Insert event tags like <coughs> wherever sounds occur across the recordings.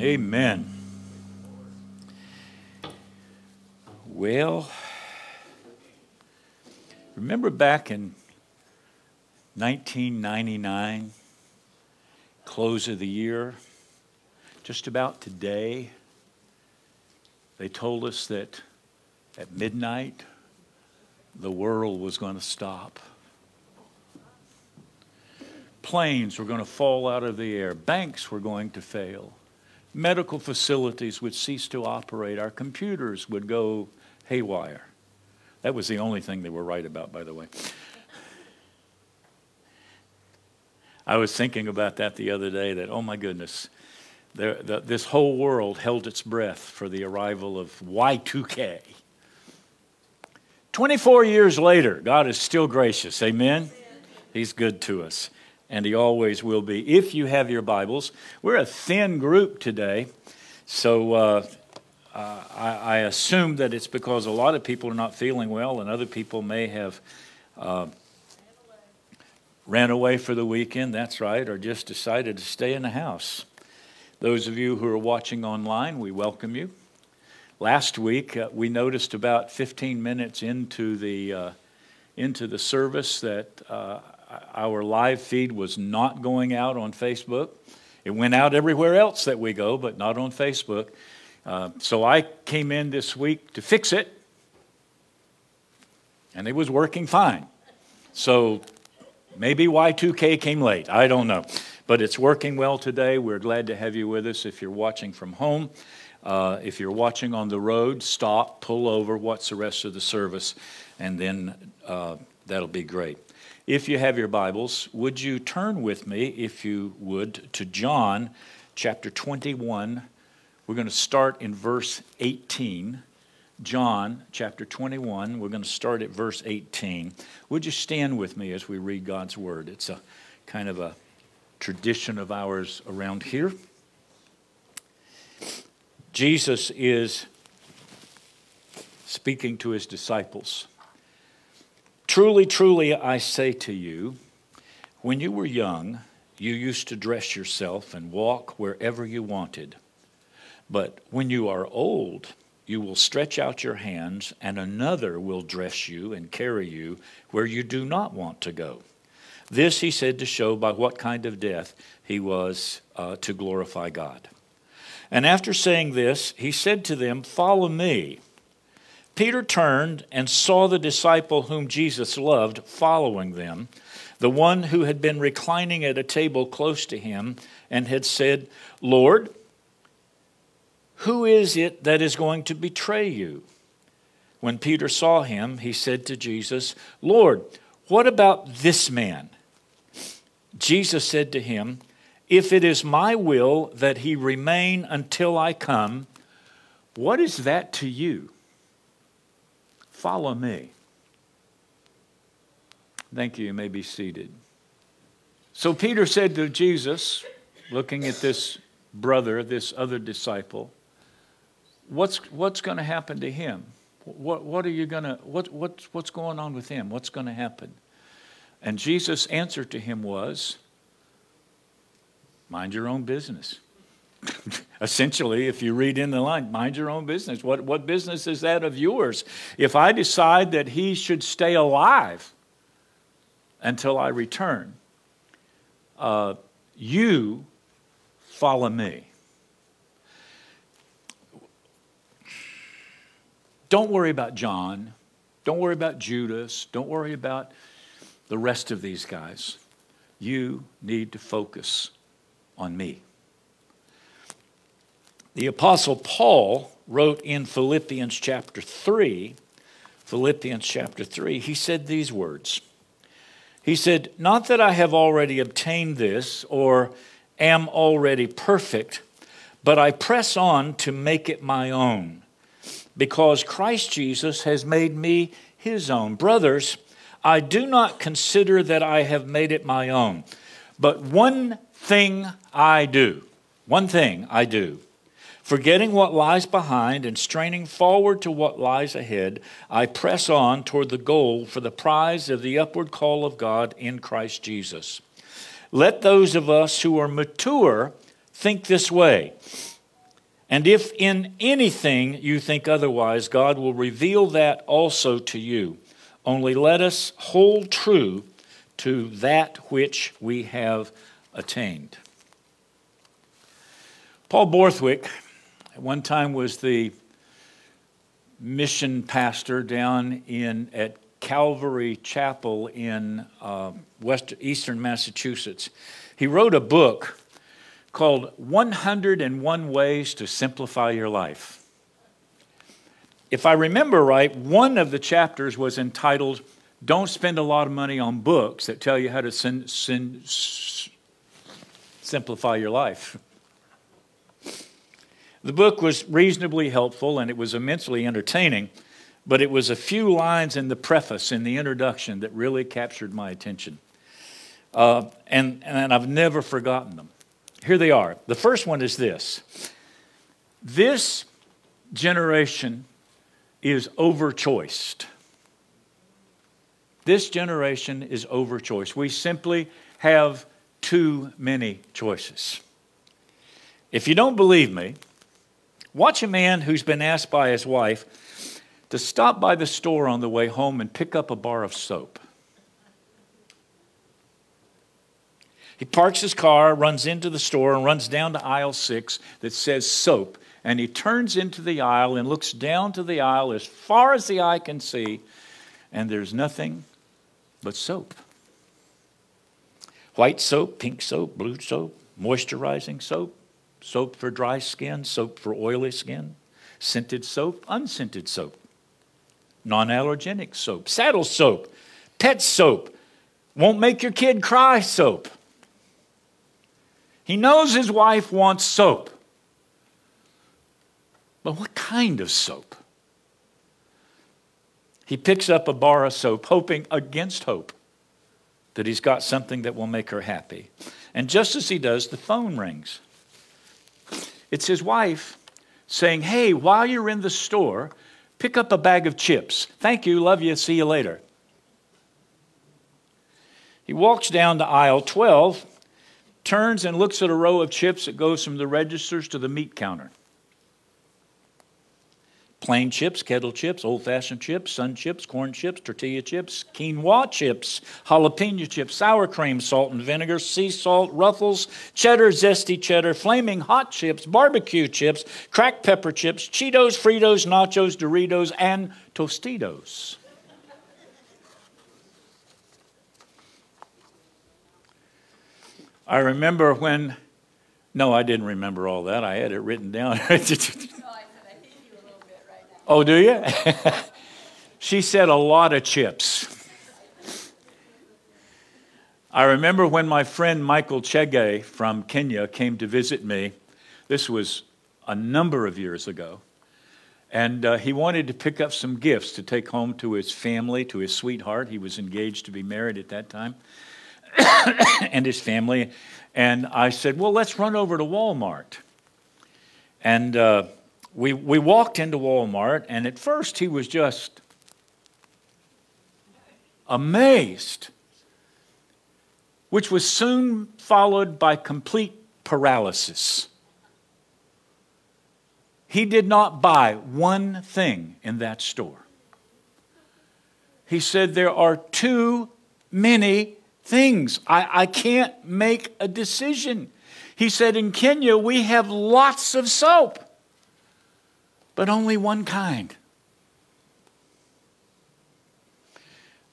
Amen. Well, remember back in 1999, close of the year, just about today, they told us that at midnight, the world was going to stop. Planes were going to fall out of the air. Banks were going to fail. Medical facilities would cease to operate. Our computers would go haywire. That was the only thing they were right about, by the way. I was thinking about that the other day that, oh my goodness, the, this whole world held its breath for the arrival of Y2K. 24 years later, God is still gracious. Amen? He's good to us, and He always will be. If you have your Bibles, we're a thin group today, so uh, I, I, assume that it's because a lot of people are not feeling well, and other people may have uh, ran away for the weekend, that's right, or just decided to stay in the house. Those of you who are watching online, we welcome you. Last week, uh, we noticed about 15 minutes into the, uh, into the service that uh, our live feed was not going out on Facebook. It went out everywhere else that we go, but not on Facebook. Uh, so I came in this week to fix it, and it was working fine. So maybe Y2K came late. I don't know. But it's working well today. We're glad to have you with us if you're watching from home. Uh, if you're watching on the road, stop, pull over, watch the rest of the service, and then uh, that'll be great. If you have your Bibles, would you turn with me, if you would, to John chapter 21? We're going to start in verse 18. John chapter 21, we're going to start at verse 18. Would you stand with me as we read God's word? It's a kind of a tradition of ours around here. Jesus is speaking to his disciples. Truly, truly, I say to you, when you were young, you used to dress yourself and walk wherever you wanted. But when you are old, you will stretch out your hands, and another will dress you and carry you where you do not want to go. This he said to show by what kind of death he was uh, to glorify God. And after saying this, he said to them, Follow me. Peter turned and saw the disciple whom Jesus loved following them, the one who had been reclining at a table close to him and had said, Lord, who is it that is going to betray you? When Peter saw him, he said to Jesus, Lord, what about this man? Jesus said to him, if it is my will that he remain until I come, what is that to you? Follow me. Thank you. You may be seated. So Peter said to Jesus, looking at this brother, this other disciple, what's, what's going to happen to him? What, what are you going to, what, what, what's going on with him? What's going to happen? And Jesus' answer to him was, mind your own business. <laughs> Essentially, if you read in the line, mind your own business. What, what business is that of yours? If I decide that he should stay alive until I return, uh, you follow me. Don't worry about John. Don't worry about Judas. Don't worry about the rest of these guys. You need to focus on me. The Apostle Paul wrote in Philippians chapter 3, Philippians chapter 3, he said these words. He said, Not that I have already obtained this or am already perfect, but I press on to make it my own, because Christ Jesus has made me his own. Brothers, I do not consider that I have made it my own, but one thing I do, one thing I do, forgetting what lies behind and straining forward to what lies ahead, I press on toward the goal for the prize of the upward call of God in Christ Jesus. Let those of us who are mature think this way. And if in anything you think otherwise, God will reveal that also to you. Only let us hold true to that which we have attained. Paul Borthwick, at one time, was the mission pastor down in at Calvary Chapel in uh, west, eastern Massachusetts. He wrote a book called 101 Ways to Simplify Your Life. If I remember right, one of the chapters was entitled Don't Spend a Lot of Money on Books That Tell You How to sin, sin, Simplify Your Life. The book was reasonably helpful and it was immensely entertaining, but it was a few lines in the preface, in the introduction, that really captured my attention. Uh, and, and I've never forgotten them. Here they are. The first one is this this generation is overchoiced. This generation is overchoiced. We simply have too many choices. If you don't believe me, watch a man who's been asked by his wife to stop by the store on the way home and pick up a bar of soap. He parks his car, runs into the store, and runs down to aisle six that says soap. And he turns into the aisle and looks down to the aisle as far as the eye can see, and there's nothing but soap. White soap, pink soap, blue soap, moisturizing soap, soap for dry skin, soap for oily skin, scented soap, unscented soap, non allergenic soap, saddle soap, pet soap, won't make your kid cry soap. He knows his wife wants soap. But what kind of soap? He picks up a bar of soap, hoping against hope that he's got something that will make her happy. And just as he does, the phone rings. It's his wife saying, Hey, while you're in the store, pick up a bag of chips. Thank you, love you, see you later. He walks down to aisle 12 turns and looks at a row of chips that goes from the registers to the meat counter. Plain chips, kettle chips, old fashioned chips, sun chips, corn chips, tortilla chips, quinoa chips, jalapeno chips, sour cream, salt and vinegar, sea salt, ruffles, cheddar, zesty cheddar, flaming hot chips, barbecue chips, cracked pepper chips, Cheetos, Fritos, Nachos, Doritos, and Tostitos. I remember when, no, I didn't remember all that. I had it written down. <laughs> oh, do you? <laughs> she said a lot of chips. I remember when my friend Michael Chege from Kenya came to visit me. This was a number of years ago. And uh, he wanted to pick up some gifts to take home to his family, to his sweetheart. He was engaged to be married at that time. <coughs> and his family. And I said, Well, let's run over to Walmart. And uh, we, we walked into Walmart, and at first he was just amazed, which was soon followed by complete paralysis. He did not buy one thing in that store. He said, There are too many things. I, I can't make a decision. He said, In Kenya, we have lots of soap, but only one kind.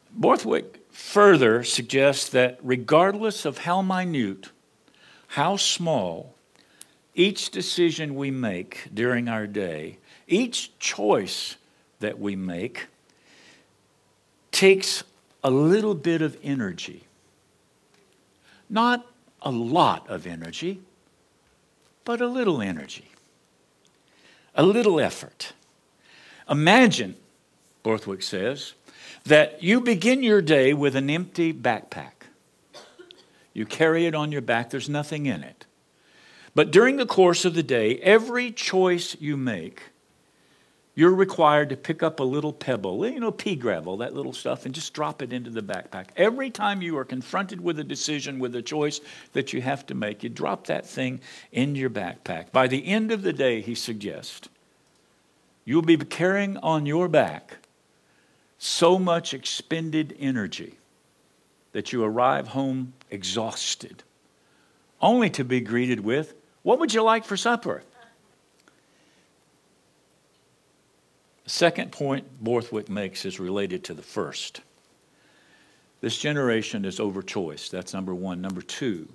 Borthwick further suggests that regardless of how minute, how small, each decision we make during our day, each choice that we make takes a little bit of energy. Not a lot of energy, but a little energy, a little effort. Imagine, Borthwick says, that you begin your day with an empty backpack. You carry it on your back, there's nothing in it. But during the course of the day, every choice you make you're required to pick up a little pebble, you know, pea gravel, that little stuff, and just drop it into the backpack. Every time you are confronted with a decision, with a choice that you have to make, you drop that thing in your backpack. By the end of the day, he suggests, you'll be carrying on your back so much expended energy that you arrive home exhausted, only to be greeted with, What would you like for supper? The second point Borthwick makes is related to the first. This generation is over choice. That's number one. Number two,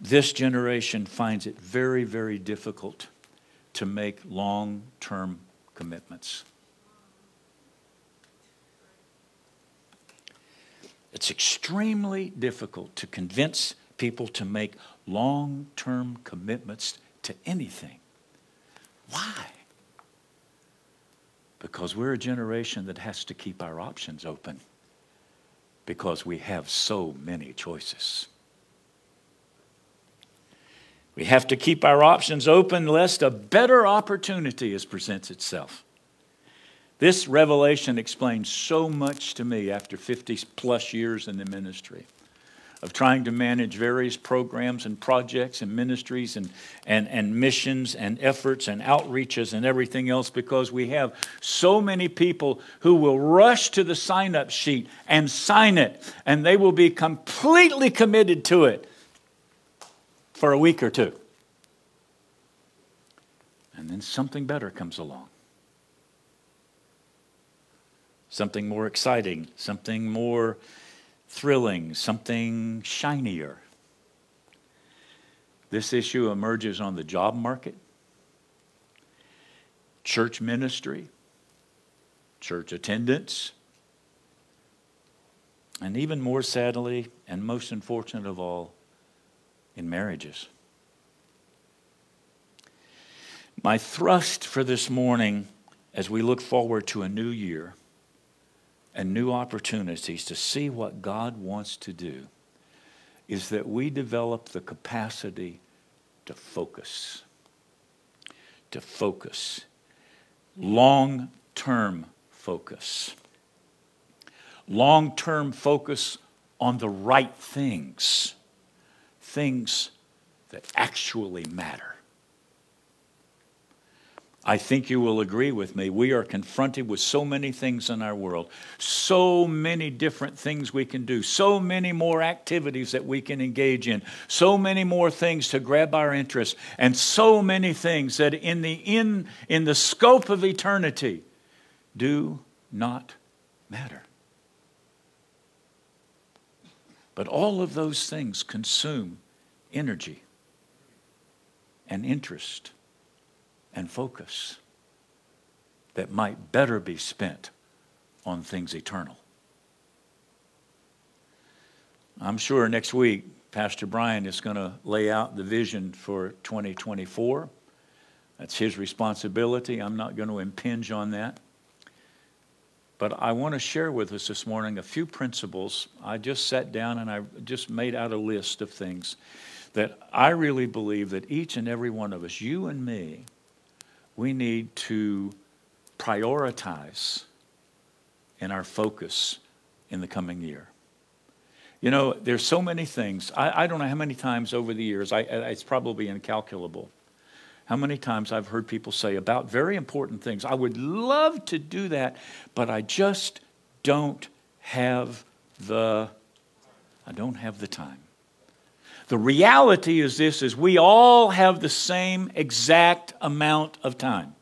this generation finds it very, very difficult to make long term commitments. It's extremely difficult to convince people to make long term commitments to anything. Why? Because we're a generation that has to keep our options open because we have so many choices. We have to keep our options open lest a better opportunity is presents itself. This revelation explains so much to me after 50 plus years in the ministry of trying to manage various programs and projects and ministries and, and, and missions and efforts and outreaches and everything else because we have so many people who will rush to the sign up sheet and sign it, and they will be completely committed to it for a week or two. And then something better comes along. Something more exciting, something more thrilling, something shinier. This issue emerges on the job market, church ministry, church attendance, and even more sadly, and most unfortunate of all, in marriages. My thrust for this morning as we look forward to a new year and new opportunities to see what God wants to do is that we develop the capacity to focus. To focus. Long term focus. Long term focus on the right things, things that actually matter. I think you will agree with me. We are confronted with so many things in our world, so many different things we can do, so many more activities that we can engage in, so many more things to grab our interest, and so many things that in the in, in the scope of eternity do not matter. But all of those things consume energy and interest and focus that might better be spent on things eternal. I'm sure next week, Pastor Brian is going to lay out the vision for 2024. That's his responsibility. I'm not going to impinge on that. But I want to share with us this morning a few principles. I just sat down and I just made out a list of things that I really believe that each and every one of us, you and me, we need to prioritize in our focus in the coming year. You know, there's so many things. I, I don't know how many times over the years, I, it's probably incalculable, how many times I've heard people say about very important things, I would love to do that, but I just don't have the I don't have the time. The reality is this is we all have the same exact amount of time.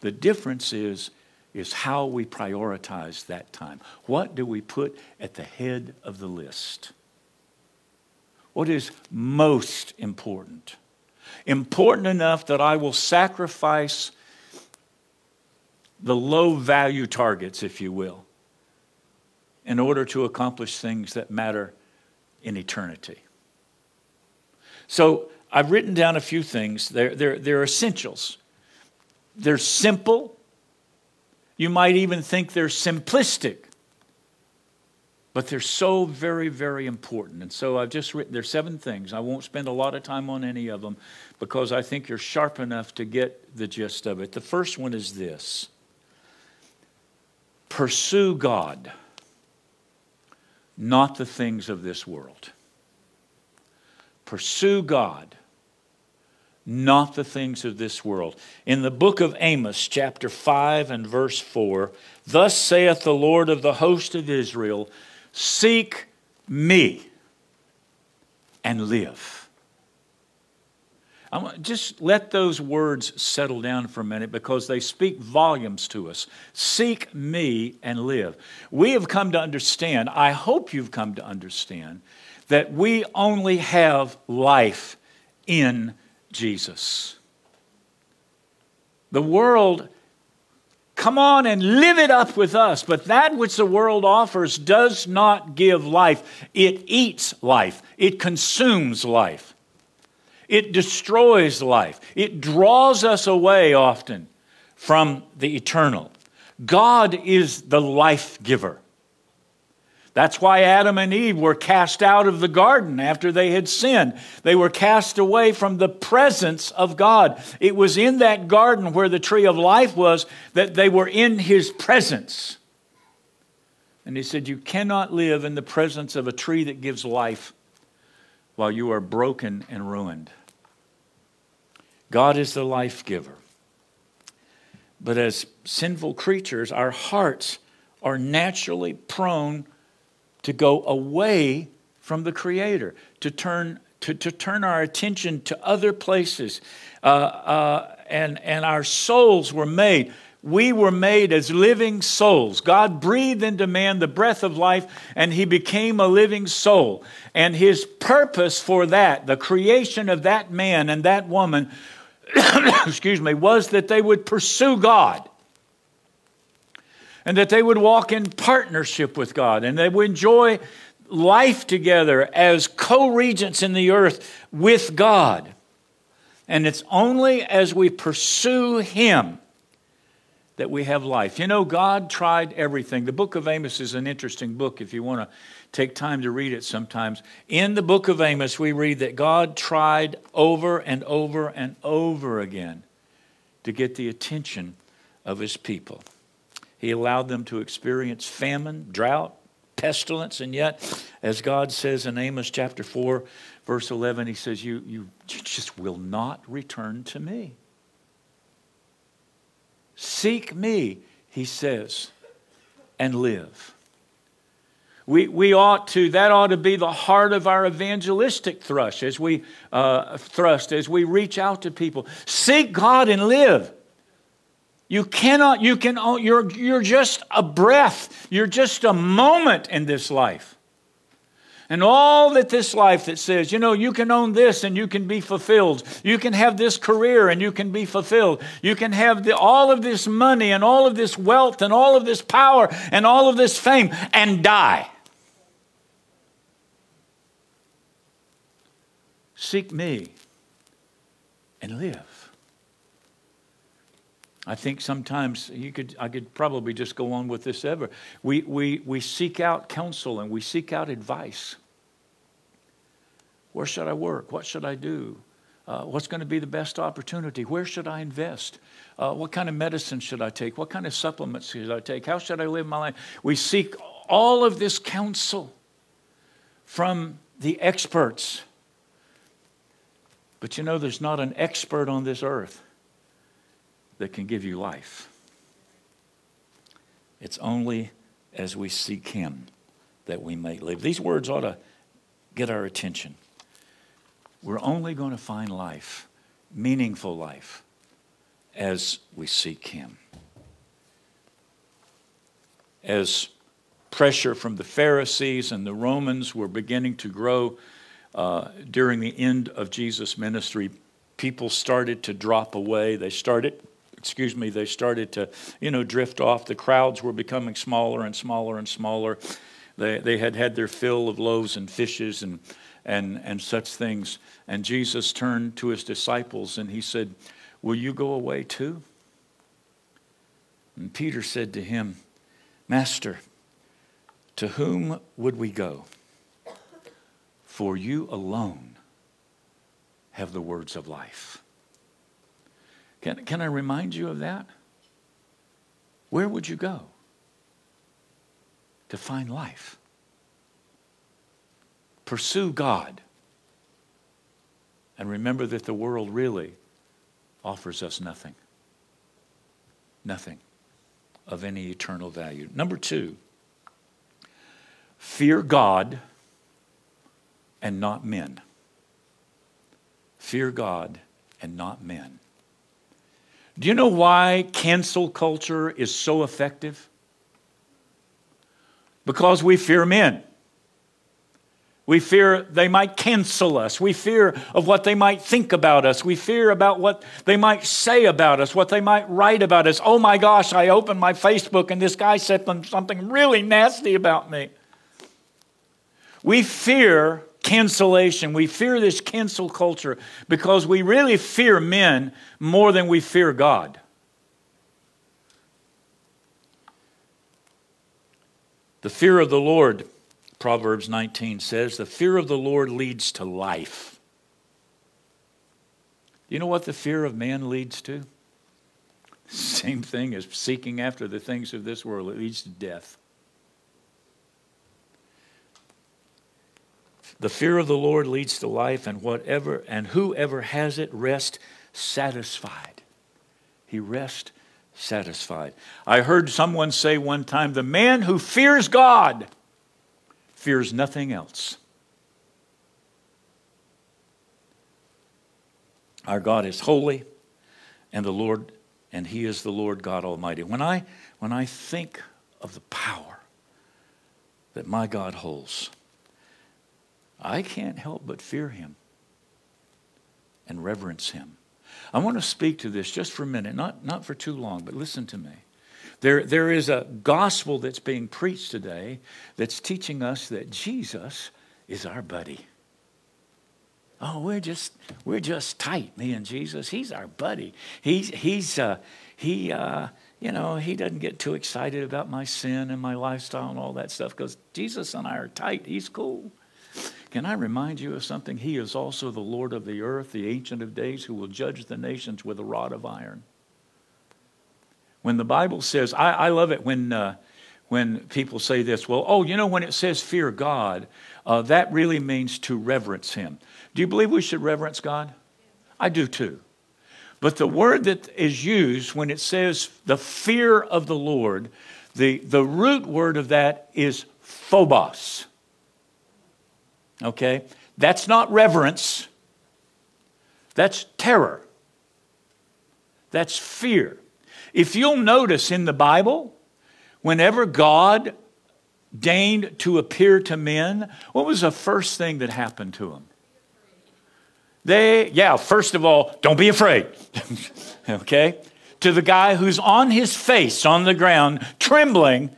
The difference is is how we prioritize that time. What do we put at the head of the list? What is most important? Important enough that I will sacrifice the low value targets, if you will, in order to accomplish things that matter in eternity. So I've written down a few things. They're, they're, they're essentials. They're simple. You might even think they're simplistic. But they're so very, very important. And so I've just written, there's seven things. I won't spend a lot of time on any of them because I think you're sharp enough to get the gist of it. The first one is this pursue God, not the things of this world. Pursue God, not the things of this world. In the book of Amos, chapter 5 and verse 4, thus saith the Lord of the host of Israel, Seek me and live. Just let those words settle down for a minute because they speak volumes to us. Seek me and live. We have come to understand, I hope you've come to understand, that we only have life in Jesus. The world Come on and live it up with us. But that which the world offers does not give life, it eats life, it consumes life, it destroys life, it draws us away often from the eternal. God is the life giver. That's why Adam and Eve were cast out of the garden after they had sinned. They were cast away from the presence of God. It was in that garden where the tree of life was that they were in his presence. And he said, You cannot live in the presence of a tree that gives life while you are broken and ruined. God is the life giver. But as sinful creatures, our hearts are naturally prone to go away from the Creator, to turn, to, to turn our attention to other places. Uh, uh, and, and our souls were made. We were made as living souls. God breathed into man the breath of life, and he became a living soul. And his purpose for that, the creation of that man and that woman, <coughs> excuse me, was that they would pursue God and that they would walk in partnership with God and they would enjoy life together as co regents in the earth with God. And it's only as we pursue Him that we have life. You know, God tried everything. The book of Amos is an interesting book if you want to take time to read it sometimes. In the book of Amos, we read that God tried over and over and over again to get the attention of His people. He allowed them to experience famine, drought, pestilence, and yet, as God says in Amos chapter 4, verse 11, He says, You, you just will not return to me. Seek me, He says, and live. We, we ought to, that ought to be the heart of our evangelistic thrust as we uh, thrust, as we reach out to people. Seek God and live. You cannot, you can, you're, you're just a breath. You're just a moment in this life. And all that this life that says, you know, you can own this and you can be fulfilled. You can have this career and you can be fulfilled. You can have the, all of this money and all of this wealth and all of this power and all of this fame and die. Seek me and live. I think sometimes you could, I could probably just go on with this ever. We, we, we seek out counsel and we seek out advice. Where should I work? What should I do? Uh, what's going to be the best opportunity? Where should I invest? Uh, what kind of medicine should I take? What kind of supplements should I take? How should I live my life? We seek all of this counsel from the experts. But you know, there's not an expert on this earth that can give you life. It's only as we seek Him that we may live. These words ought to get our attention. We're only going to find life, meaningful life, as we seek Him. As pressure from the Pharisees and the Romans were beginning to grow uh, during the end of Jesus' ministry, people started to drop away. They started excuse me, they started to, you know, drift off. The crowds were becoming smaller and smaller and smaller. They, they had had their fill of loaves and fishes and, and, and such things. And Jesus turned to his disciples and he said, Will you go away too? And Peter said to him, Master, To whom would we go? For you alone have the words of life. Can, can I remind you of that? Where would you go to find life? Pursue God. And remember that the world really offers us nothing. Nothing of any eternal value. Number two, fear God and not men. Fear God and not men. Do you know why cancel culture is so effective? Because we fear men. We fear they might cancel us. We fear of what they might think about us. We fear about what they might say about us, what they might write about us. Oh my gosh, I opened my Facebook and this guy said something really nasty about me. We fear cancellation. We fear this cancel culture because we really fear men more than we fear God. The fear of the Lord Proverbs 19 says, The fear of the Lord leads to life. You know what the fear of man leads to? <laughs> Same thing as seeking after the things of this world, it leads to death. The fear of the Lord leads to life, and whatever and whoever has it rest satisfied. He rests satisfied. I heard someone say one time, the man who fears God fears nothing else. Our God is holy, and the Lord, and He is the Lord God Almighty. When I, when I think of the power that my God holds, I can't help but fear Him and reverence Him. I want to speak to this just for a minute, not, not for too long, but listen to me. There, there is a gospel that's being preached today that's teaching us that Jesus is our buddy. Oh, we're just we're just tight, me and Jesus. He's our buddy. He's he's uh, he uh, you know he doesn't get too excited about my sin and my lifestyle and all that stuff because Jesus and I are tight. He's cool. Can I remind you of something? He is also the Lord of the earth, the Ancient of Days, who will judge the nations with a rod of iron. When the Bible says, I, I love it when, uh, when people say this, well, oh, you know, when it says fear God, uh, that really means to reverence Him. Do you believe we should reverence God? I do too. But the word that is used when it says the fear of the Lord, the, the root word of that is phobos. Okay? That's not reverence, that's terror, that's fear. If you'll notice in the Bible, whenever God deigned to appear to men, what was the first thing that happened to them? They, yeah, first of all, don't be afraid. <laughs> okay? To the guy who's on his face on the ground, trembling,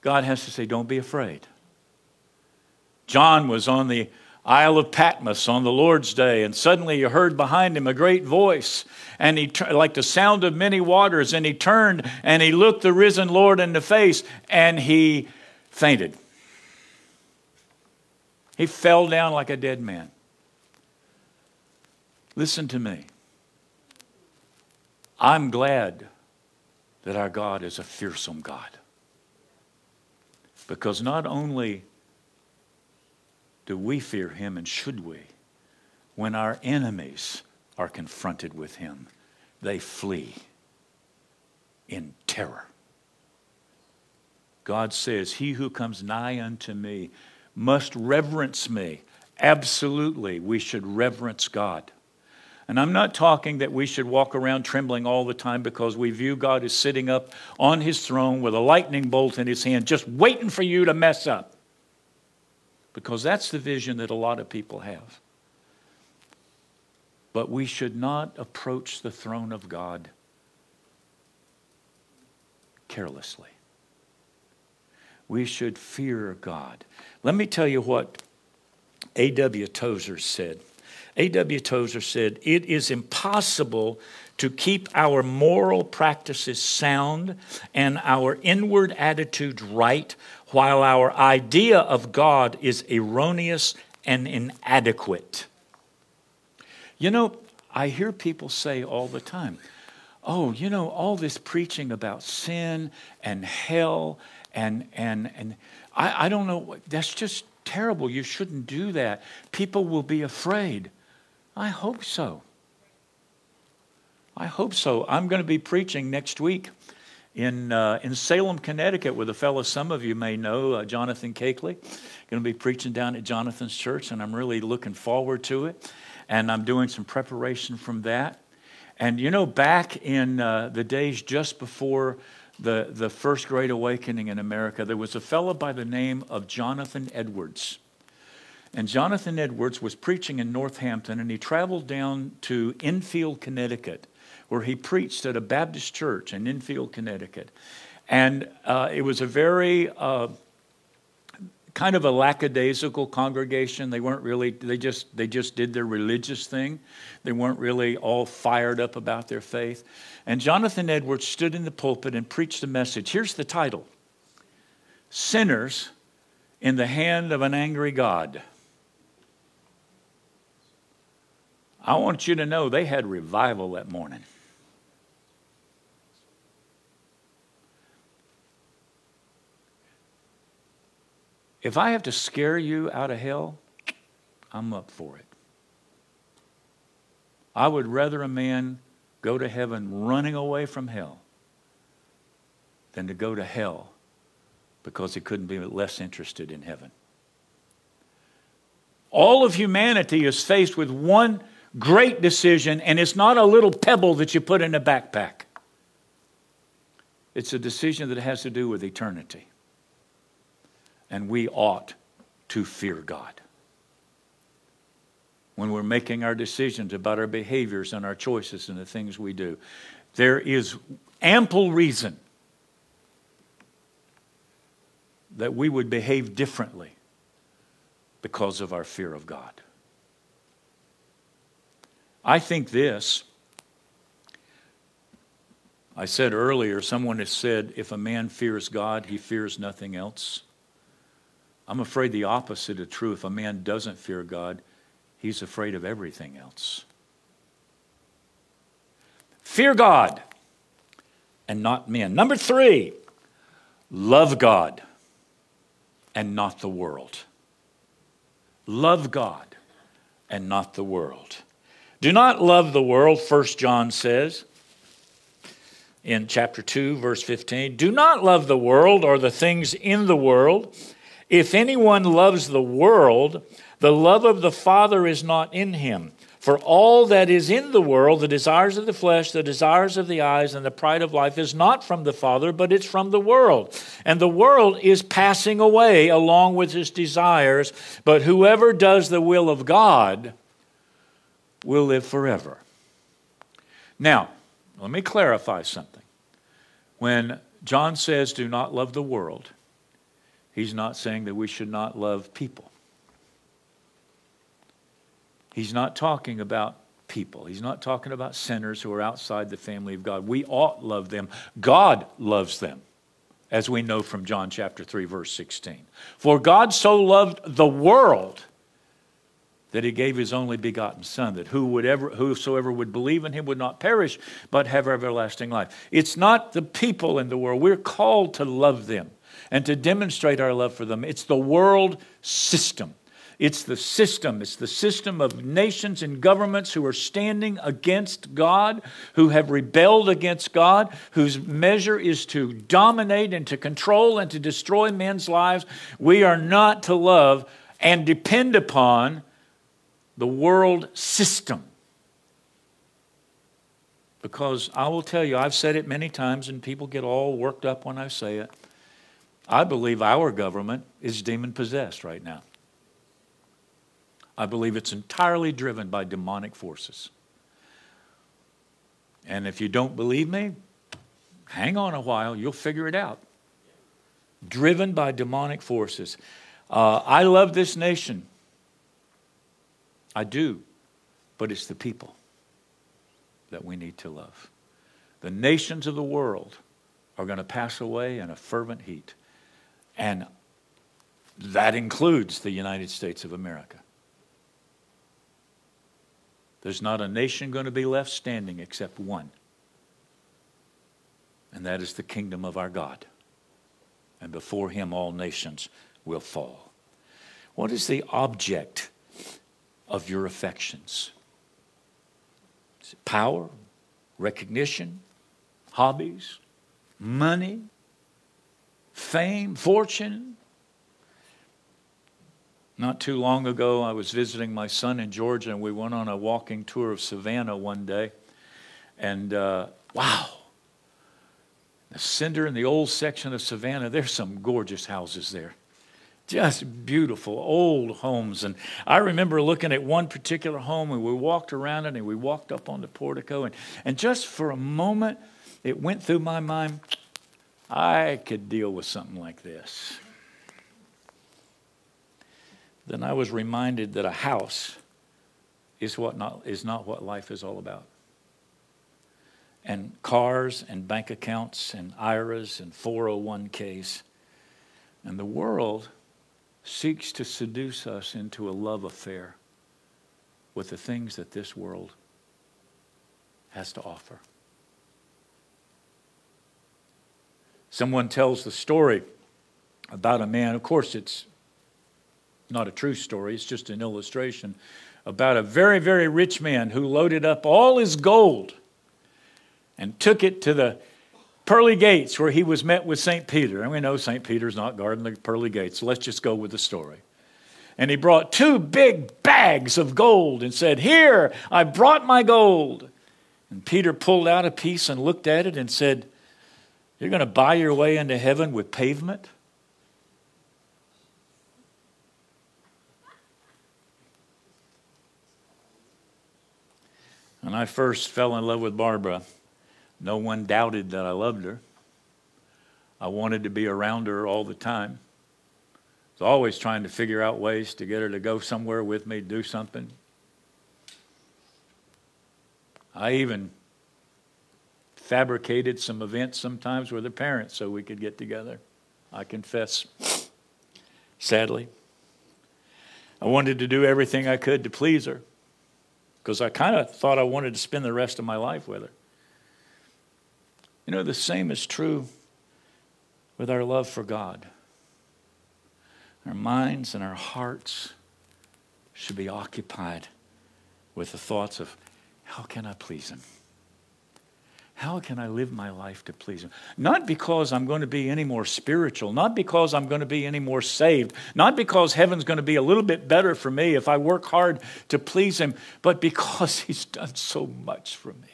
God has to say, don't be afraid. John was on the Isle of Patmos on the Lord's day, and suddenly he heard behind him a great voice, and he like the sound of many waters, and he turned and he looked the risen Lord in the face, and he fainted. He fell down like a dead man. Listen to me. I'm glad that our God is a fearsome God. Because not only do we fear him and should we? When our enemies are confronted with him, they flee in terror. God says, He who comes nigh unto me must reverence me. Absolutely, we should reverence God. And I'm not talking that we should walk around trembling all the time because we view God as sitting up on his throne with a lightning bolt in his hand, just waiting for you to mess up because that's the vision that a lot of people have. But we should not approach the throne of God carelessly. We should fear God. Let me tell you what A.W. Tozer said. A.W. Tozer said, It is impossible to keep our moral practices sound and our inward attitudes right while our idea of God is erroneous and inadequate. You know, I hear people say all the time, oh, you know, all this preaching about sin and hell and and and I, I don't know, that's just terrible. You shouldn't do that. People will be afraid. I hope so. I hope so. I'm going to be preaching next week in, uh, in Salem, Connecticut, with a fellow some of you may know, uh, Jonathan Cakeley. Going to be preaching down at Jonathan's church, and I'm really looking forward to it. And I'm doing some preparation from that. And you know, back in uh, the days just before the, the first great awakening in America, there was a fellow by the name of Jonathan Edwards. And Jonathan Edwards was preaching in Northampton, and he traveled down to Enfield, Connecticut, where he preached at a Baptist church in Enfield, Connecticut. And uh, it was a very uh, kind of a lackadaisical congregation. They weren't really, they just, they just did their religious thing. They weren't really all fired up about their faith. And Jonathan Edwards stood in the pulpit and preached a message. Here's the title Sinners in the Hand of an Angry God. I want you to know they had revival that morning. If I have to scare you out of hell, I'm up for it. I would rather a man go to heaven running away from hell than to go to hell because he couldn't be less interested in heaven. All of humanity is faced with one great decision, and it's not a little pebble that you put in a backpack. It's a decision that has to do with eternity. And we ought to fear God when we're making our decisions about our behaviors and our choices and the things we do. There is ample reason that we would behave differently because of our fear of God. I think this. I said earlier, someone has said, if a man fears God, he fears nothing else. I'm afraid the opposite is true. If a man doesn't fear God, He's afraid of everything else. Fear God and not men. Number three, love God and not the world. Love God and not the world. Do not love the world, 1 John says in chapter 2, verse 15. Do not love the world or the things in the world. If anyone loves the world, the love of the Father is not in him. For all that is in the world, the desires of the flesh, the desires of the eyes, and the pride of life, is not from the Father, but it's from the world. And the world is passing away along with its desires, but whoever does the will of God will live forever. Now, let me clarify something. When John says, do not love the world, he's not saying that we should not love people. He's not talking about people. He's not talking about sinners who are outside the family of God. We ought love them. God loves them, as we know from John chapter 3 verse 16. For God so loved the world that he gave his only begotten son that who would ever, whosoever would believe in him would not perish but have everlasting life. It's not the people in the world. We're called to love them and to demonstrate our love for them. It's the world system it's the system. It's the system of nations and governments who are standing against God, who have rebelled against God, whose measure is to dominate and to control and to destroy men's lives. We are not to love and depend upon the world system. Because I will tell you, I've said it many times, and people get all worked up when I say it. I believe our government is demon possessed right now. I believe it's entirely driven by demonic forces. And if you don't believe me, hang on a while, you'll figure it out. Driven by demonic forces. Uh, I love this nation. I do. But it's the people that we need to love. The nations of the world are going to pass away in a fervent heat. And That includes the United States of America. There's not a nation going to be left standing except one, and that is the kingdom of our God. And before him, all nations will fall. What is the object of your affections? Is it power, recognition, hobbies, money, fame, fortune? Not too long ago, I was visiting my son in Georgia, and we went on a walking tour of Savannah one day. And uh, wow, the center in the old section of Savannah, there's some gorgeous houses there. Just beautiful old homes. And I remember looking at one particular home, and we walked around it, and we walked up on the portico. And, and just for a moment, it went through my mind I could deal with something like this then I was reminded that a house is, what not, is not what life is all about. And cars and bank accounts and IRAs and 401ks. And the world seeks to seduce us into a love affair with the things that this world has to offer. Someone tells the story about a man, of course, it's not a true story, it's just an illustration about a very, very rich man who loaded up all his gold and took it to the pearly gates where he was met with St. Peter. And we know St. Peter's not guarding the pearly gates, so let's just go with the story. And he brought two big bags of gold and said, Here, I brought my gold. And Peter pulled out a piece and looked at it and said, You're going to buy your way into heaven with pavement? When I first fell in love with Barbara, no one doubted that I loved her. I wanted to be around her all the time. I was always trying to figure out ways to get her to go somewhere with me, do something. I even fabricated some events sometimes with her parents so we could get together. I confess, sadly. I wanted to do everything I could to please her because I kind of thought I wanted to spend the rest of my life with her. You know, the same is true with our love for God. Our minds and our hearts should be occupied with the thoughts of how can I please Him? How can I live my life to please Him? Not because I'm going to be any more spiritual, not because I'm going to be any more saved, not because heaven's going to be a little bit better for me if I work hard to please Him, but because <laughs> He's done so much for me.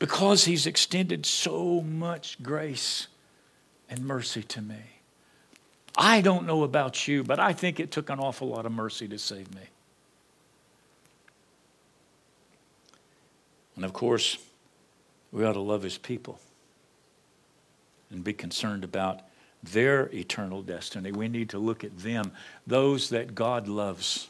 Because He's extended so much grace and mercy to me. I don't know about you, but I think it took an awful lot of mercy to save me. And of course, we ought to love his people and be concerned about their eternal destiny. We need to look at them, those that God loves.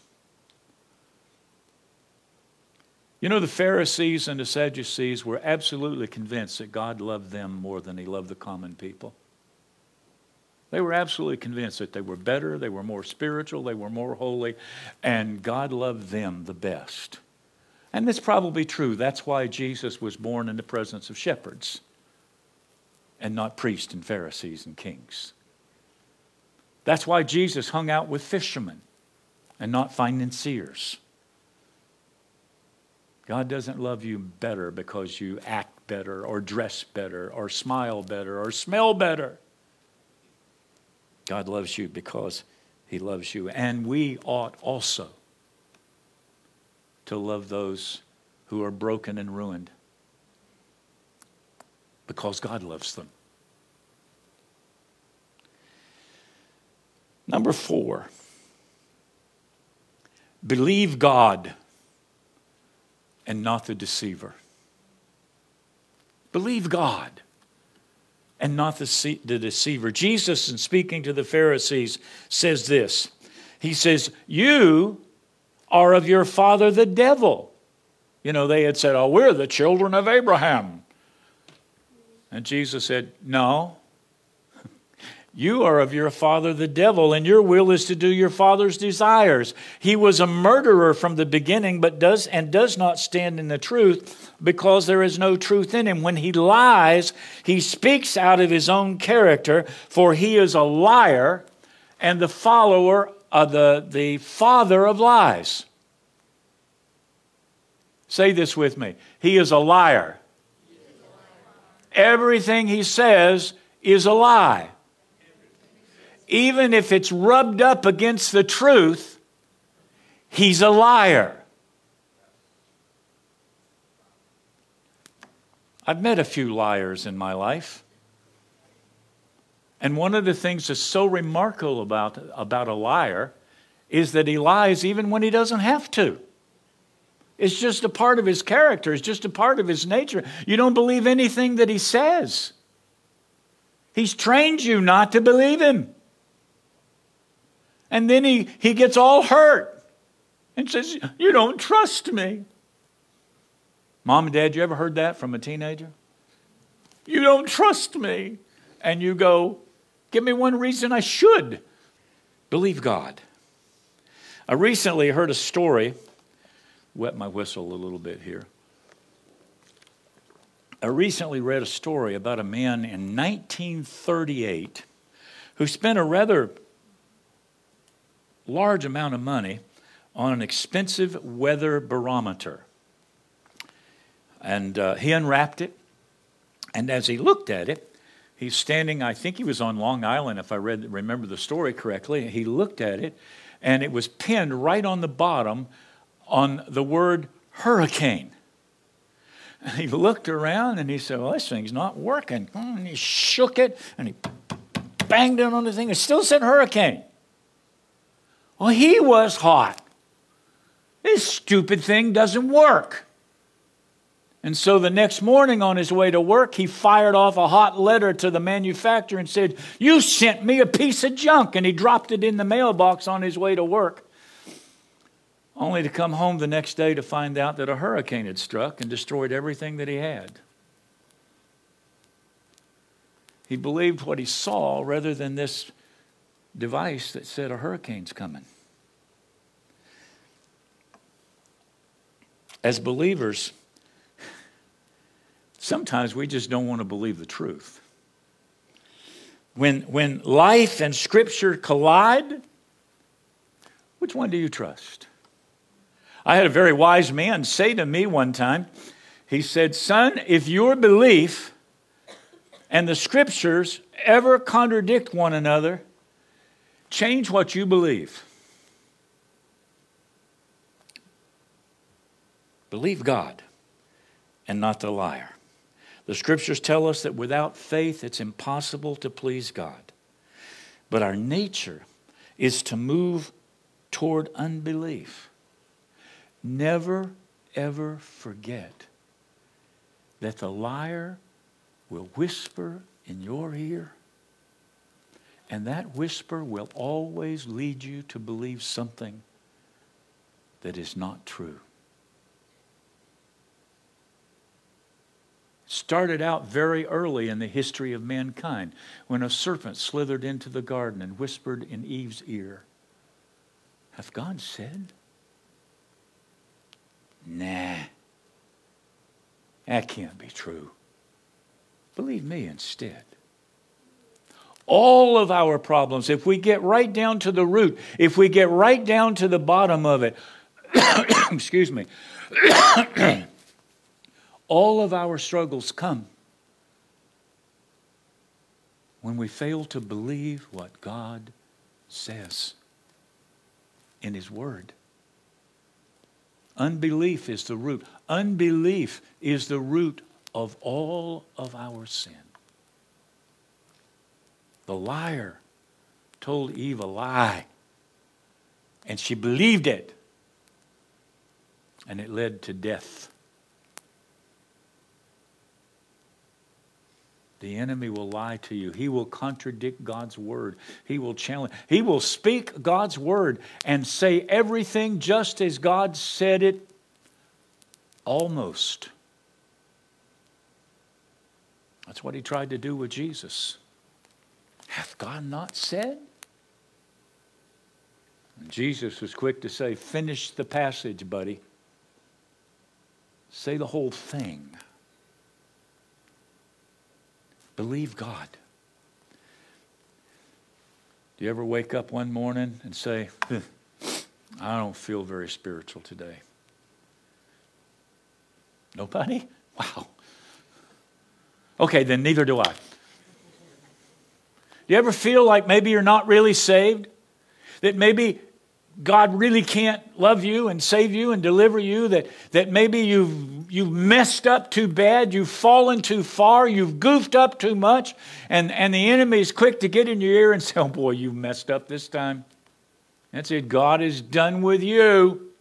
You know, the Pharisees and the Sadducees were absolutely convinced that God loved them more than he loved the common people. They were absolutely convinced that they were better, they were more spiritual, they were more holy, and God loved them the best. And that's probably true. That's why Jesus was born in the presence of shepherds and not priests and Pharisees and kings. That's why Jesus hung out with fishermen and not financiers. God doesn't love you better because you act better or dress better or smile better or smell better. God loves you because he loves you. And we ought also to love those who are broken and ruined because God loves them. Number four, believe God and not the deceiver. Believe God and not the, the deceiver. Jesus, in speaking to the Pharisees, says this He says, You are of your father the devil. You know, they had said, Oh, we're the children of Abraham. And Jesus said, No, <laughs> You are of your father the devil, and your will is to do your father's desires. He was a murderer from the beginning, but does and does not stand in the truth, because there is no truth in him. When he lies, he speaks out of his own character, for he is a liar and the follower of the, the father of lies. Say this with me. He is a liar. Everything he says is a lie even if it's rubbed up against the truth, he's a liar. I've met a few liars in my life. And one of the things that's so remarkable about, about a liar is that he lies even when he doesn't have to. It's just a part of his character, it's just a part of his nature. You don't believe anything that he says. He's trained you not to believe him. And then he, he gets all hurt and says, You don't trust me. Mom and dad, you ever heard that from a teenager? You don't trust me. And you go, Give me one reason I should. Believe God. I recently heard a story, wet my whistle a little bit here. I recently read a story about a man in 1938 who spent a rather large amount of money on an expensive weather barometer. And uh, he unwrapped it, and as he looked at it, he's standing, I think he was on Long Island, if I read, remember the story correctly. He looked at it, and it was pinned right on the bottom on the word hurricane. And <laughs> he looked around and he said, Well, this thing's not working. Hmm, and he shook it and he banged it on the thing. It still said hurricane. Well, he was hot. This stupid thing doesn't work. And so the next morning on his way to work, he fired off a hot letter to the manufacturer and said, You sent me a piece of junk. And he dropped it in the mailbox on his way to work, only to come home the next day to find out that a hurricane had struck and destroyed everything that he had. He believed what he saw rather than this device that said a hurricane's coming. As believers, sometimes we just don't want to believe the truth. When, when life and scripture collide, which one do you trust? I had a very wise man say to me one time, he said, Son, if your belief and the scriptures ever contradict one another, Change what you believe. Believe God and not the liar. The scriptures tell us that without faith it's impossible to please God. But our nature is to move toward unbelief. Never, ever forget that the liar will whisper in your ear and that whisper will always lead you to believe something that is not true. Started out very early in the history of mankind when a serpent slithered into the garden and whispered in Eve's ear, Hath God said? Nah, that can't be true. Believe me instead all of our problems, if we get right down to the root, if we get right down to the bottom of it, <coughs> excuse me, all of our struggles come when we fail to believe what God says in His Word. Unbelief is the root. Unbelief is the root of all of our sin. The liar told Eve a lie, and she believed it, and it led to death. The enemy will lie to you. He will contradict God's word. He will challenge. He will speak God's word and say everything just as God said it almost. That's what he tried to do with Jesus. Hath God not said? And Jesus was quick to say, Finish the passage, buddy. Say the whole thing. Believe God. Do you ever wake up one morning and say, I don't feel very spiritual today? Nobody? Wow. Okay, then neither do I. Do you ever feel like maybe you're not really saved? That maybe God really can't love you and save you and deliver you, that, that maybe you've, you've messed up too bad, you've fallen too far, you've goofed up too much, and, and the enemy is quick to get in your ear and say, Oh boy, you've messed up this time. That's it, God is done with you.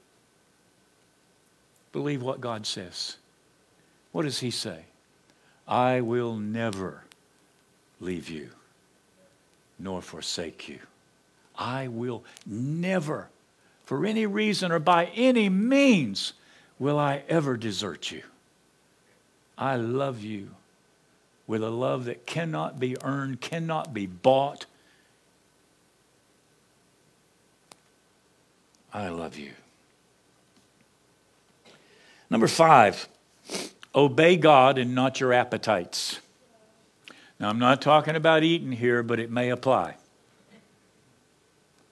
Believe what God says. What does He say? I will never leave you nor forsake you. I will never, for any reason or by any means, will I ever desert you. I love you with a love that cannot be earned, cannot be bought. I love you. Number five, obey God and not your appetites. Now, I'm not talking about eating here, but it may apply.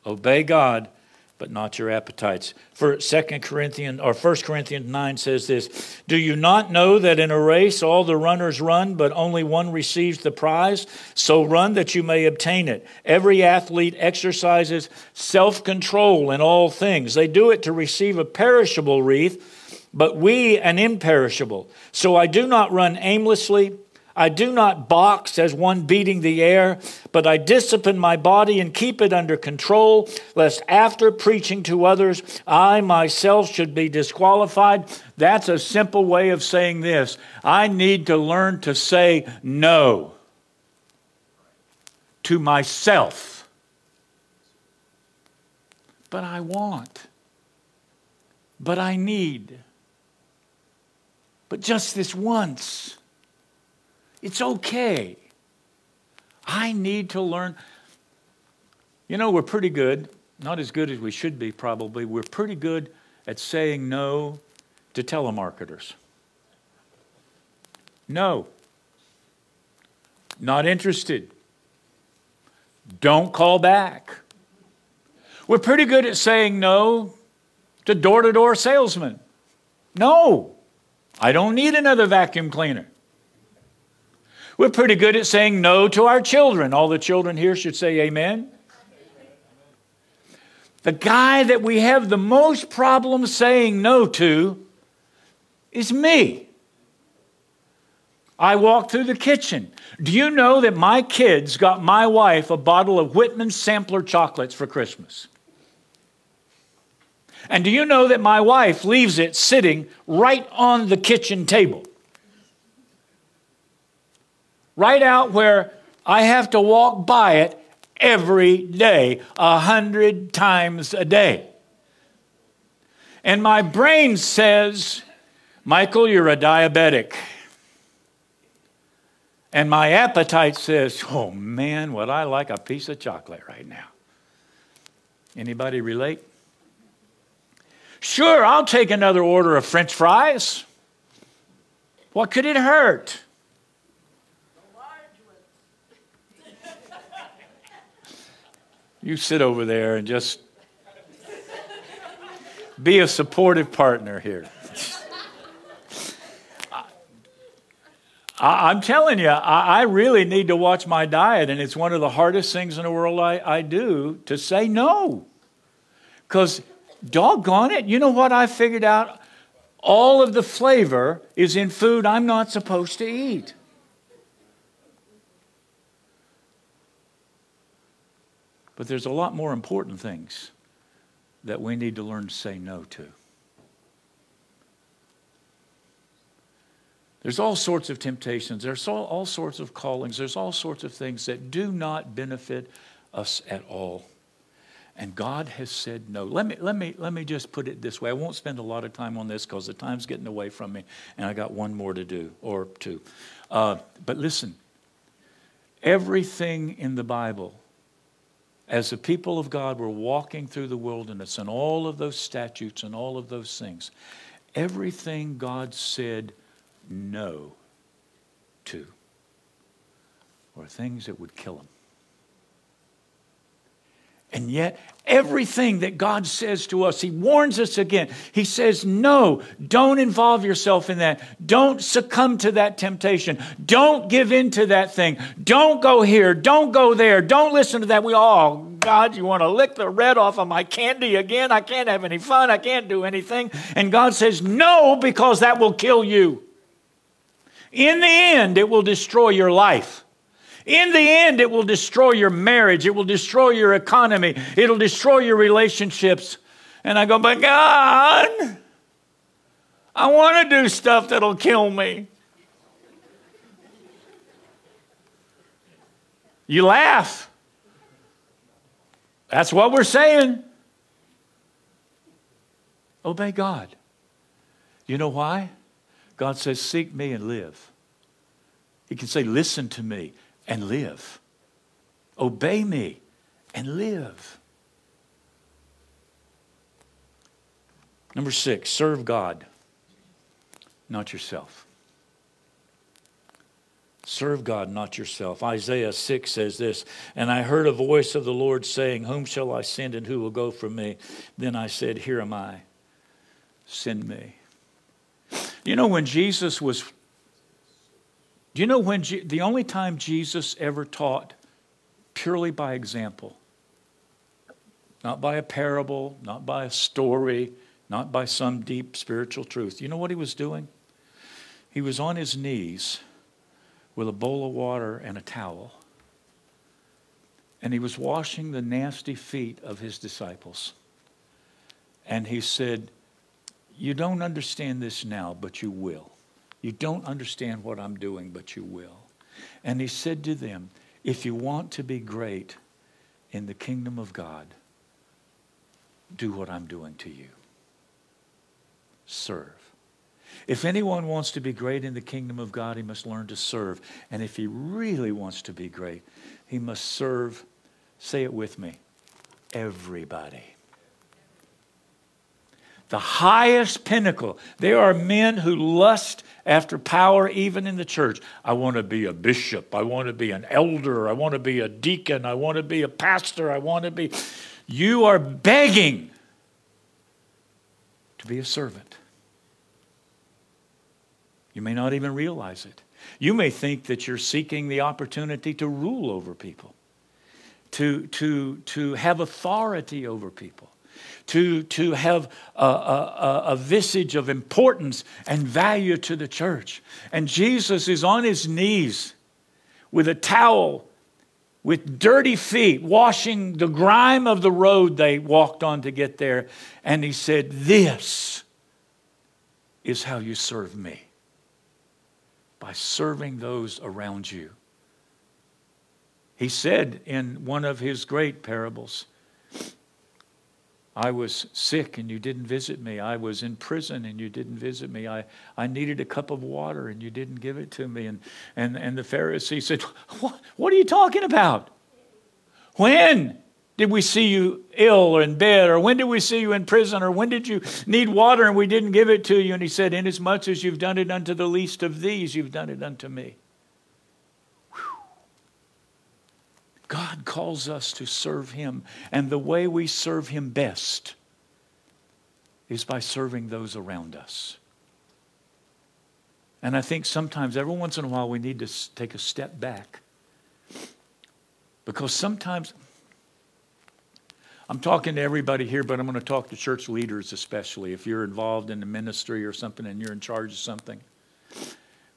Obey God, but not your appetites. For 2 Corinthians or 1 Corinthians 9 says this Do you not know that in a race all the runners run, but only one receives the prize? So run that you may obtain it. Every athlete exercises self control in all things. They do it to receive a perishable wreath, but we an imperishable. So I do not run aimlessly. I do not box as one beating the air, but I discipline my body and keep it under control, lest after preaching to others, I myself should be disqualified. That's a simple way of saying this. I need to learn to say no to myself. But I want. But I need. But just this once. It's okay. I need to learn. You know, we're pretty good, not as good as we should be, probably. We're pretty good at saying no to telemarketers. No. Not interested. Don't call back. We're pretty good at saying no to door to door salesmen. No, I don't need another vacuum cleaner. We're pretty good at saying no to our children. All the children here should say amen. The guy that we have the most problem saying no to is me. I walk through the kitchen. Do you know that my kids got my wife a bottle of Whitman sampler chocolates for Christmas? And do you know that my wife leaves it sitting right on the kitchen table? Right out where I have to walk by it every day, a hundred times a day. And my brain says, Michael, you're a diabetic. And my appetite says, oh man, would I like a piece of chocolate right now. Anybody relate? Sure, I'll take another order of french fries. What could it hurt? You sit over there and just be a supportive partner here. I, am telling you, I, I, really need to watch my diet, and it's one of the hardest things in the world I, I do to say no. Because, doggone it, you know what I figured out? All of the flavor is in food I'm not supposed to eat. But there's a lot more important things that we need to learn to say no to. There's all sorts of temptations. There's all, all sorts of callings. There's all sorts of things that do not benefit us at all. And God has said no. Let me, let, me, let me just put it this way. I won't spend a lot of time on this because the time's getting away from me, and I got one more to do, or two. Uh, but listen, Everything in the Bible, as the people of God were walking through the wilderness and all of those statutes and all of those things, everything God said no to were things that would kill them. And yet, everything that God says to us, He warns us again. He says, No, don't involve yourself in that. Don't succumb to that temptation. Don't give in to that thing. Don't go here. Don't go there. Don't listen to that. We all, oh, God, you want to lick the red off of my candy again? I can't have any fun. I can't do anything. And God says, No, because that will kill you. In the end, it will destroy your life. In the end, it will destroy your marriage. It will destroy your economy. It'll destroy your relationships. And I go, but God, I want to do stuff that'll kill me. You laugh. That's what we're saying. Obey God. You know why? God says, Seek me and live. He can say, Listen to me and live. Obey me and live. Number six, serve God, not yourself. Serve God, not yourself. Isaiah 6 says this And I heard a voice of the Lord saying, Whom shall I send and who will go from me? Then I said, Here am I. Send me. You know, when Jesus was do you know when Je- the only time Jesus ever taught purely by example, not by a parable, not by a story, not by some deep spiritual truth? You know what he was doing? He was on his knees with a bowl of water and a towel, and he was washing the nasty feet of his disciples. And he said, You don't understand this now, but you will. You don't understand what I'm doing, but you will. And he said to them, If you want to be great in the kingdom of God, do what I'm doing to you. Serve. If anyone wants to be great in the kingdom of God, he must learn to serve. And if he really wants to be great, he must serve, say it with me, everybody the highest pinnacle. There are men who lust after power even in the church. I want to be a bishop. I want to be an elder. I want to be a deacon. I want to be a pastor. I want to be. You are begging to be a servant. You may not even realize it. You may think that you're seeking the opportunity to rule over people, to, to, to have authority over people to, to have a, a, a visage of importance and value to the church. And Jesus is on his knees with a towel with dirty feet, washing the grime of the road they walked on to get there. And he said, This is how you serve me by serving those around you. He said in one of his great parables, I was sick and you didn't visit me. I was in prison and you didn't visit me. I, I needed a cup of water and you didn't give it to me. And, and, and the Pharisee said, what, what are you talking about? When did we see you ill or in bed? Or when did we see you in prison? Or when did you need water and we didn't give it to you? And he said, Inasmuch as you've done it unto the least of these, you've done it unto me. God calls us to serve Him, and the way we serve Him best is by serving those around us. And I think sometimes, every once in a while, we need to take a step back. Because sometimes, I'm talking to everybody here, but I'm going to talk to church leaders especially. If you're involved in the ministry or something and you're in charge of something,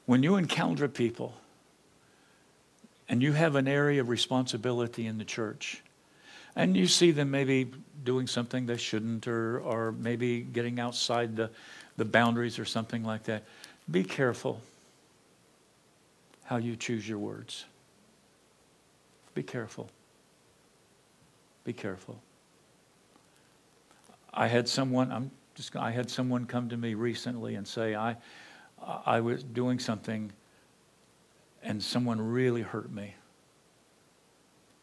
when you encounter people, and you have an area of responsibility in the church, and you see them maybe doing something they shouldn't, or, or maybe getting outside the, the boundaries or something like that, be careful how you choose your words. Be careful. Be careful. I had someone, I'm just, I had someone come to me recently and say, I, I was doing something and someone really hurt me.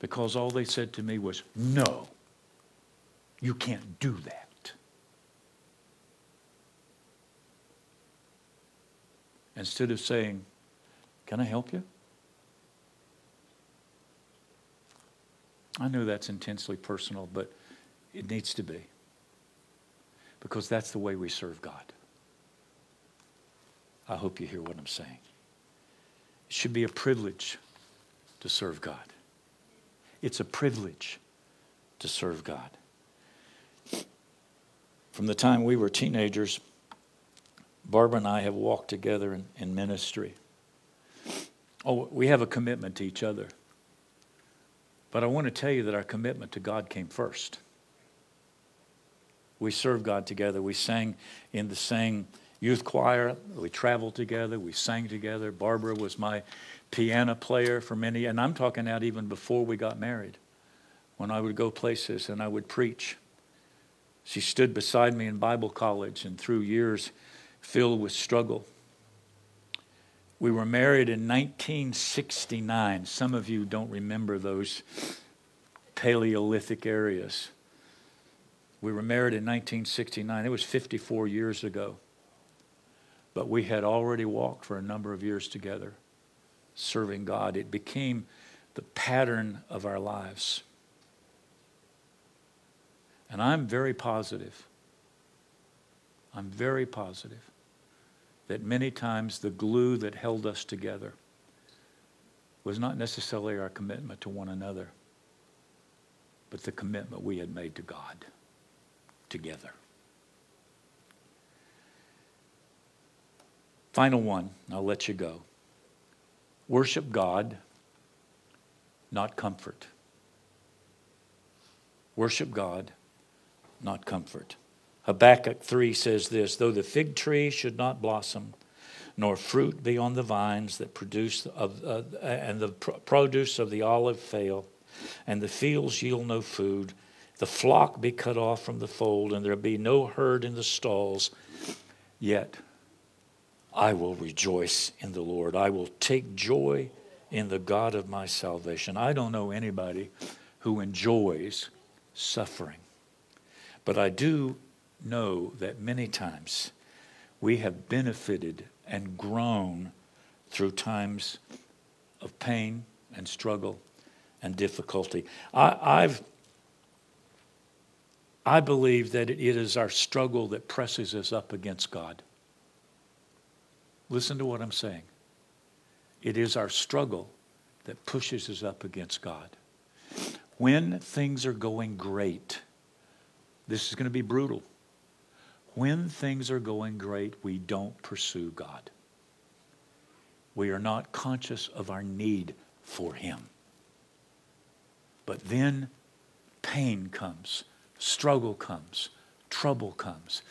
because all they said to me was, No, you can't do that. Instead of saying, Can I help you? I know that's intensely personal, but it needs to be. Because that's the way we serve God. I hope you hear what I'm saying. Should be a privilege to serve God. It's a privilege to serve God. From the time we were teenagers, Barbara and I have walked together in, in ministry. Oh, we have a commitment to each other. But I want to tell you that our commitment to God came first. We served God together. We sang in the same youth choir. We traveled together. We sang together. Barbara was my piano player for many, and I'm talking out even before we got married, when I would go places and I would preach. She stood beside me in Bible college and through years filled with struggle. We were married in 1969. Some of you don't remember those Paleolithic areas. We were married in 1969. It was 54 years ago. But we had already walked for a number of years together, serving God. It became the pattern of our lives. And I'm very positive. I'm very positive that many times the glue that held us together was not necessarily our commitment to one another, but the commitment we had made to God together. Final one, I'll let you go. Worship God, not comfort. Worship God, not comfort. Habakkuk 3 says this Though the fig tree should not blossom, nor fruit be on the vines that produce of, uh, and the produce of the olive fail, and the fields yield no food, the flock be cut off from the fold, and there be no herd in the stalls, yet I will rejoice in the Lord. I will take joy in the God of my salvation. I don't know anybody who enjoys suffering, but I do know that many times we have benefited and grown through times of pain and struggle and difficulty. I, have I believe that it is our struggle that presses us up against God. Listen to what I'm saying. It is our struggle that pushes us up against God. When things are going great, this is going to be brutal. When things are going great, we don't pursue God. We are not conscious of our need for Him. But then pain comes, struggle comes, trouble comes,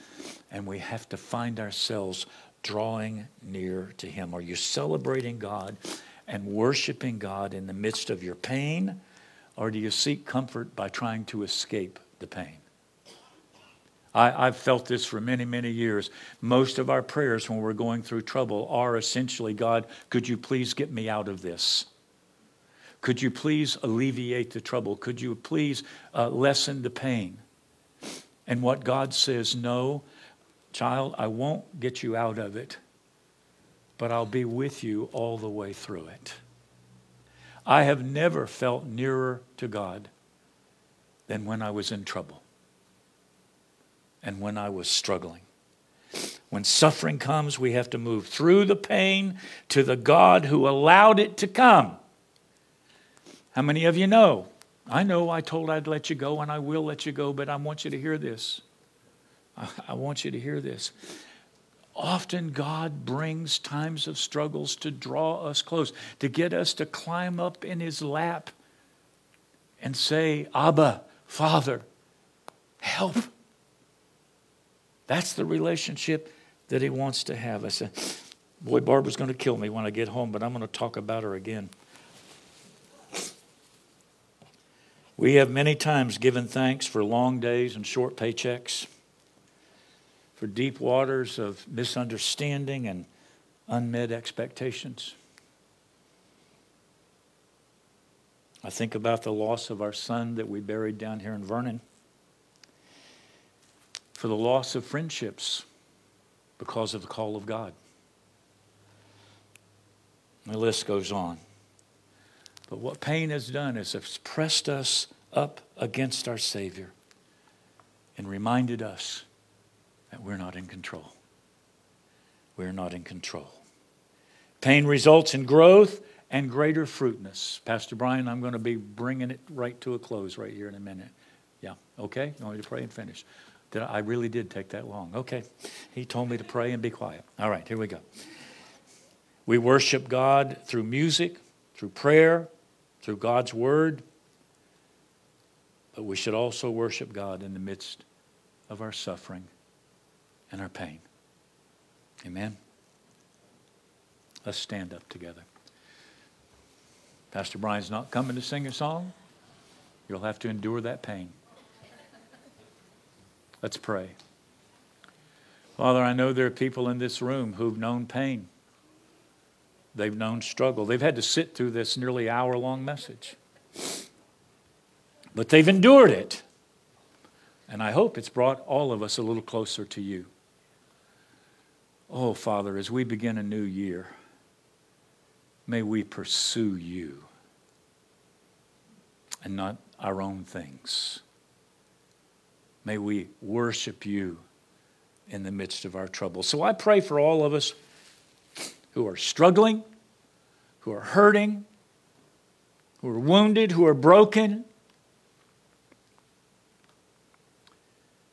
and we have to find ourselves drawing near to Him. Are you celebrating God and worshiping God in the midst of your pain, or do you seek comfort by trying to escape the pain? I, have felt this for many, many years. Most of our prayers when we're going through trouble are essentially God, could you please get me out of this? Could you please alleviate the trouble? Could you please uh, lessen the pain? And what God says, no, child, I won't get you out of it, but I'll be with you all the way through it. I have never felt nearer to God than when I was in trouble and when I was struggling. When suffering comes, we have to move through the pain to the God who allowed it to come. How many of you know? I know I told I'd let you go and I will let you go, but I want you to hear this. I want you to hear this. Often God brings times of struggles to draw us close, to get us to climb up in His lap and say, Abba, Father, help. That's the relationship that he wants to have. I said, Boy, Barbara's going to kill me when I get home, but I'm going to talk about her again. We have many times given thanks for long days and short paychecks, for deep waters of misunderstanding and unmet expectations. I think about the loss of our son that we buried down here in Vernon, for the loss of friendships because of the call of God. The list goes on. But what pain has done is it's pressed us up against our Savior and reminded us that we're not in control. We're not in control. Pain results in growth and greater fruitness. Pastor Brian, I'm going to be bringing it right to a close right here in a minute. Yeah, okay? You want me to pray and finish? Did I, I really did take that long. Okay. He told me to pray and be quiet. All right, here we go. We worship God through music, through prayer, through God's word. But we should also worship God in the midst of our suffering and our pain. Amen. Let's stand up together. Pastor Brian's not coming to sing a song. You'll have to endure that pain. Let's pray. Father, I know there are people in this room who've known pain. They've known struggle. They've had to sit through this nearly hour long message. But they've endured it. And I hope it's brought all of us a little closer to you. Oh, Father, as we begin a new year, May we pursue you and not our own things. May we worship you in the midst of our trouble. So I pray for all of us who are struggling, who are hurting, who are wounded, who are broken.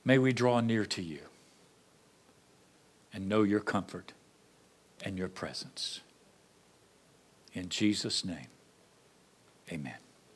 May we draw near to you and know your comfort and your presence. In Jesus' name, amen.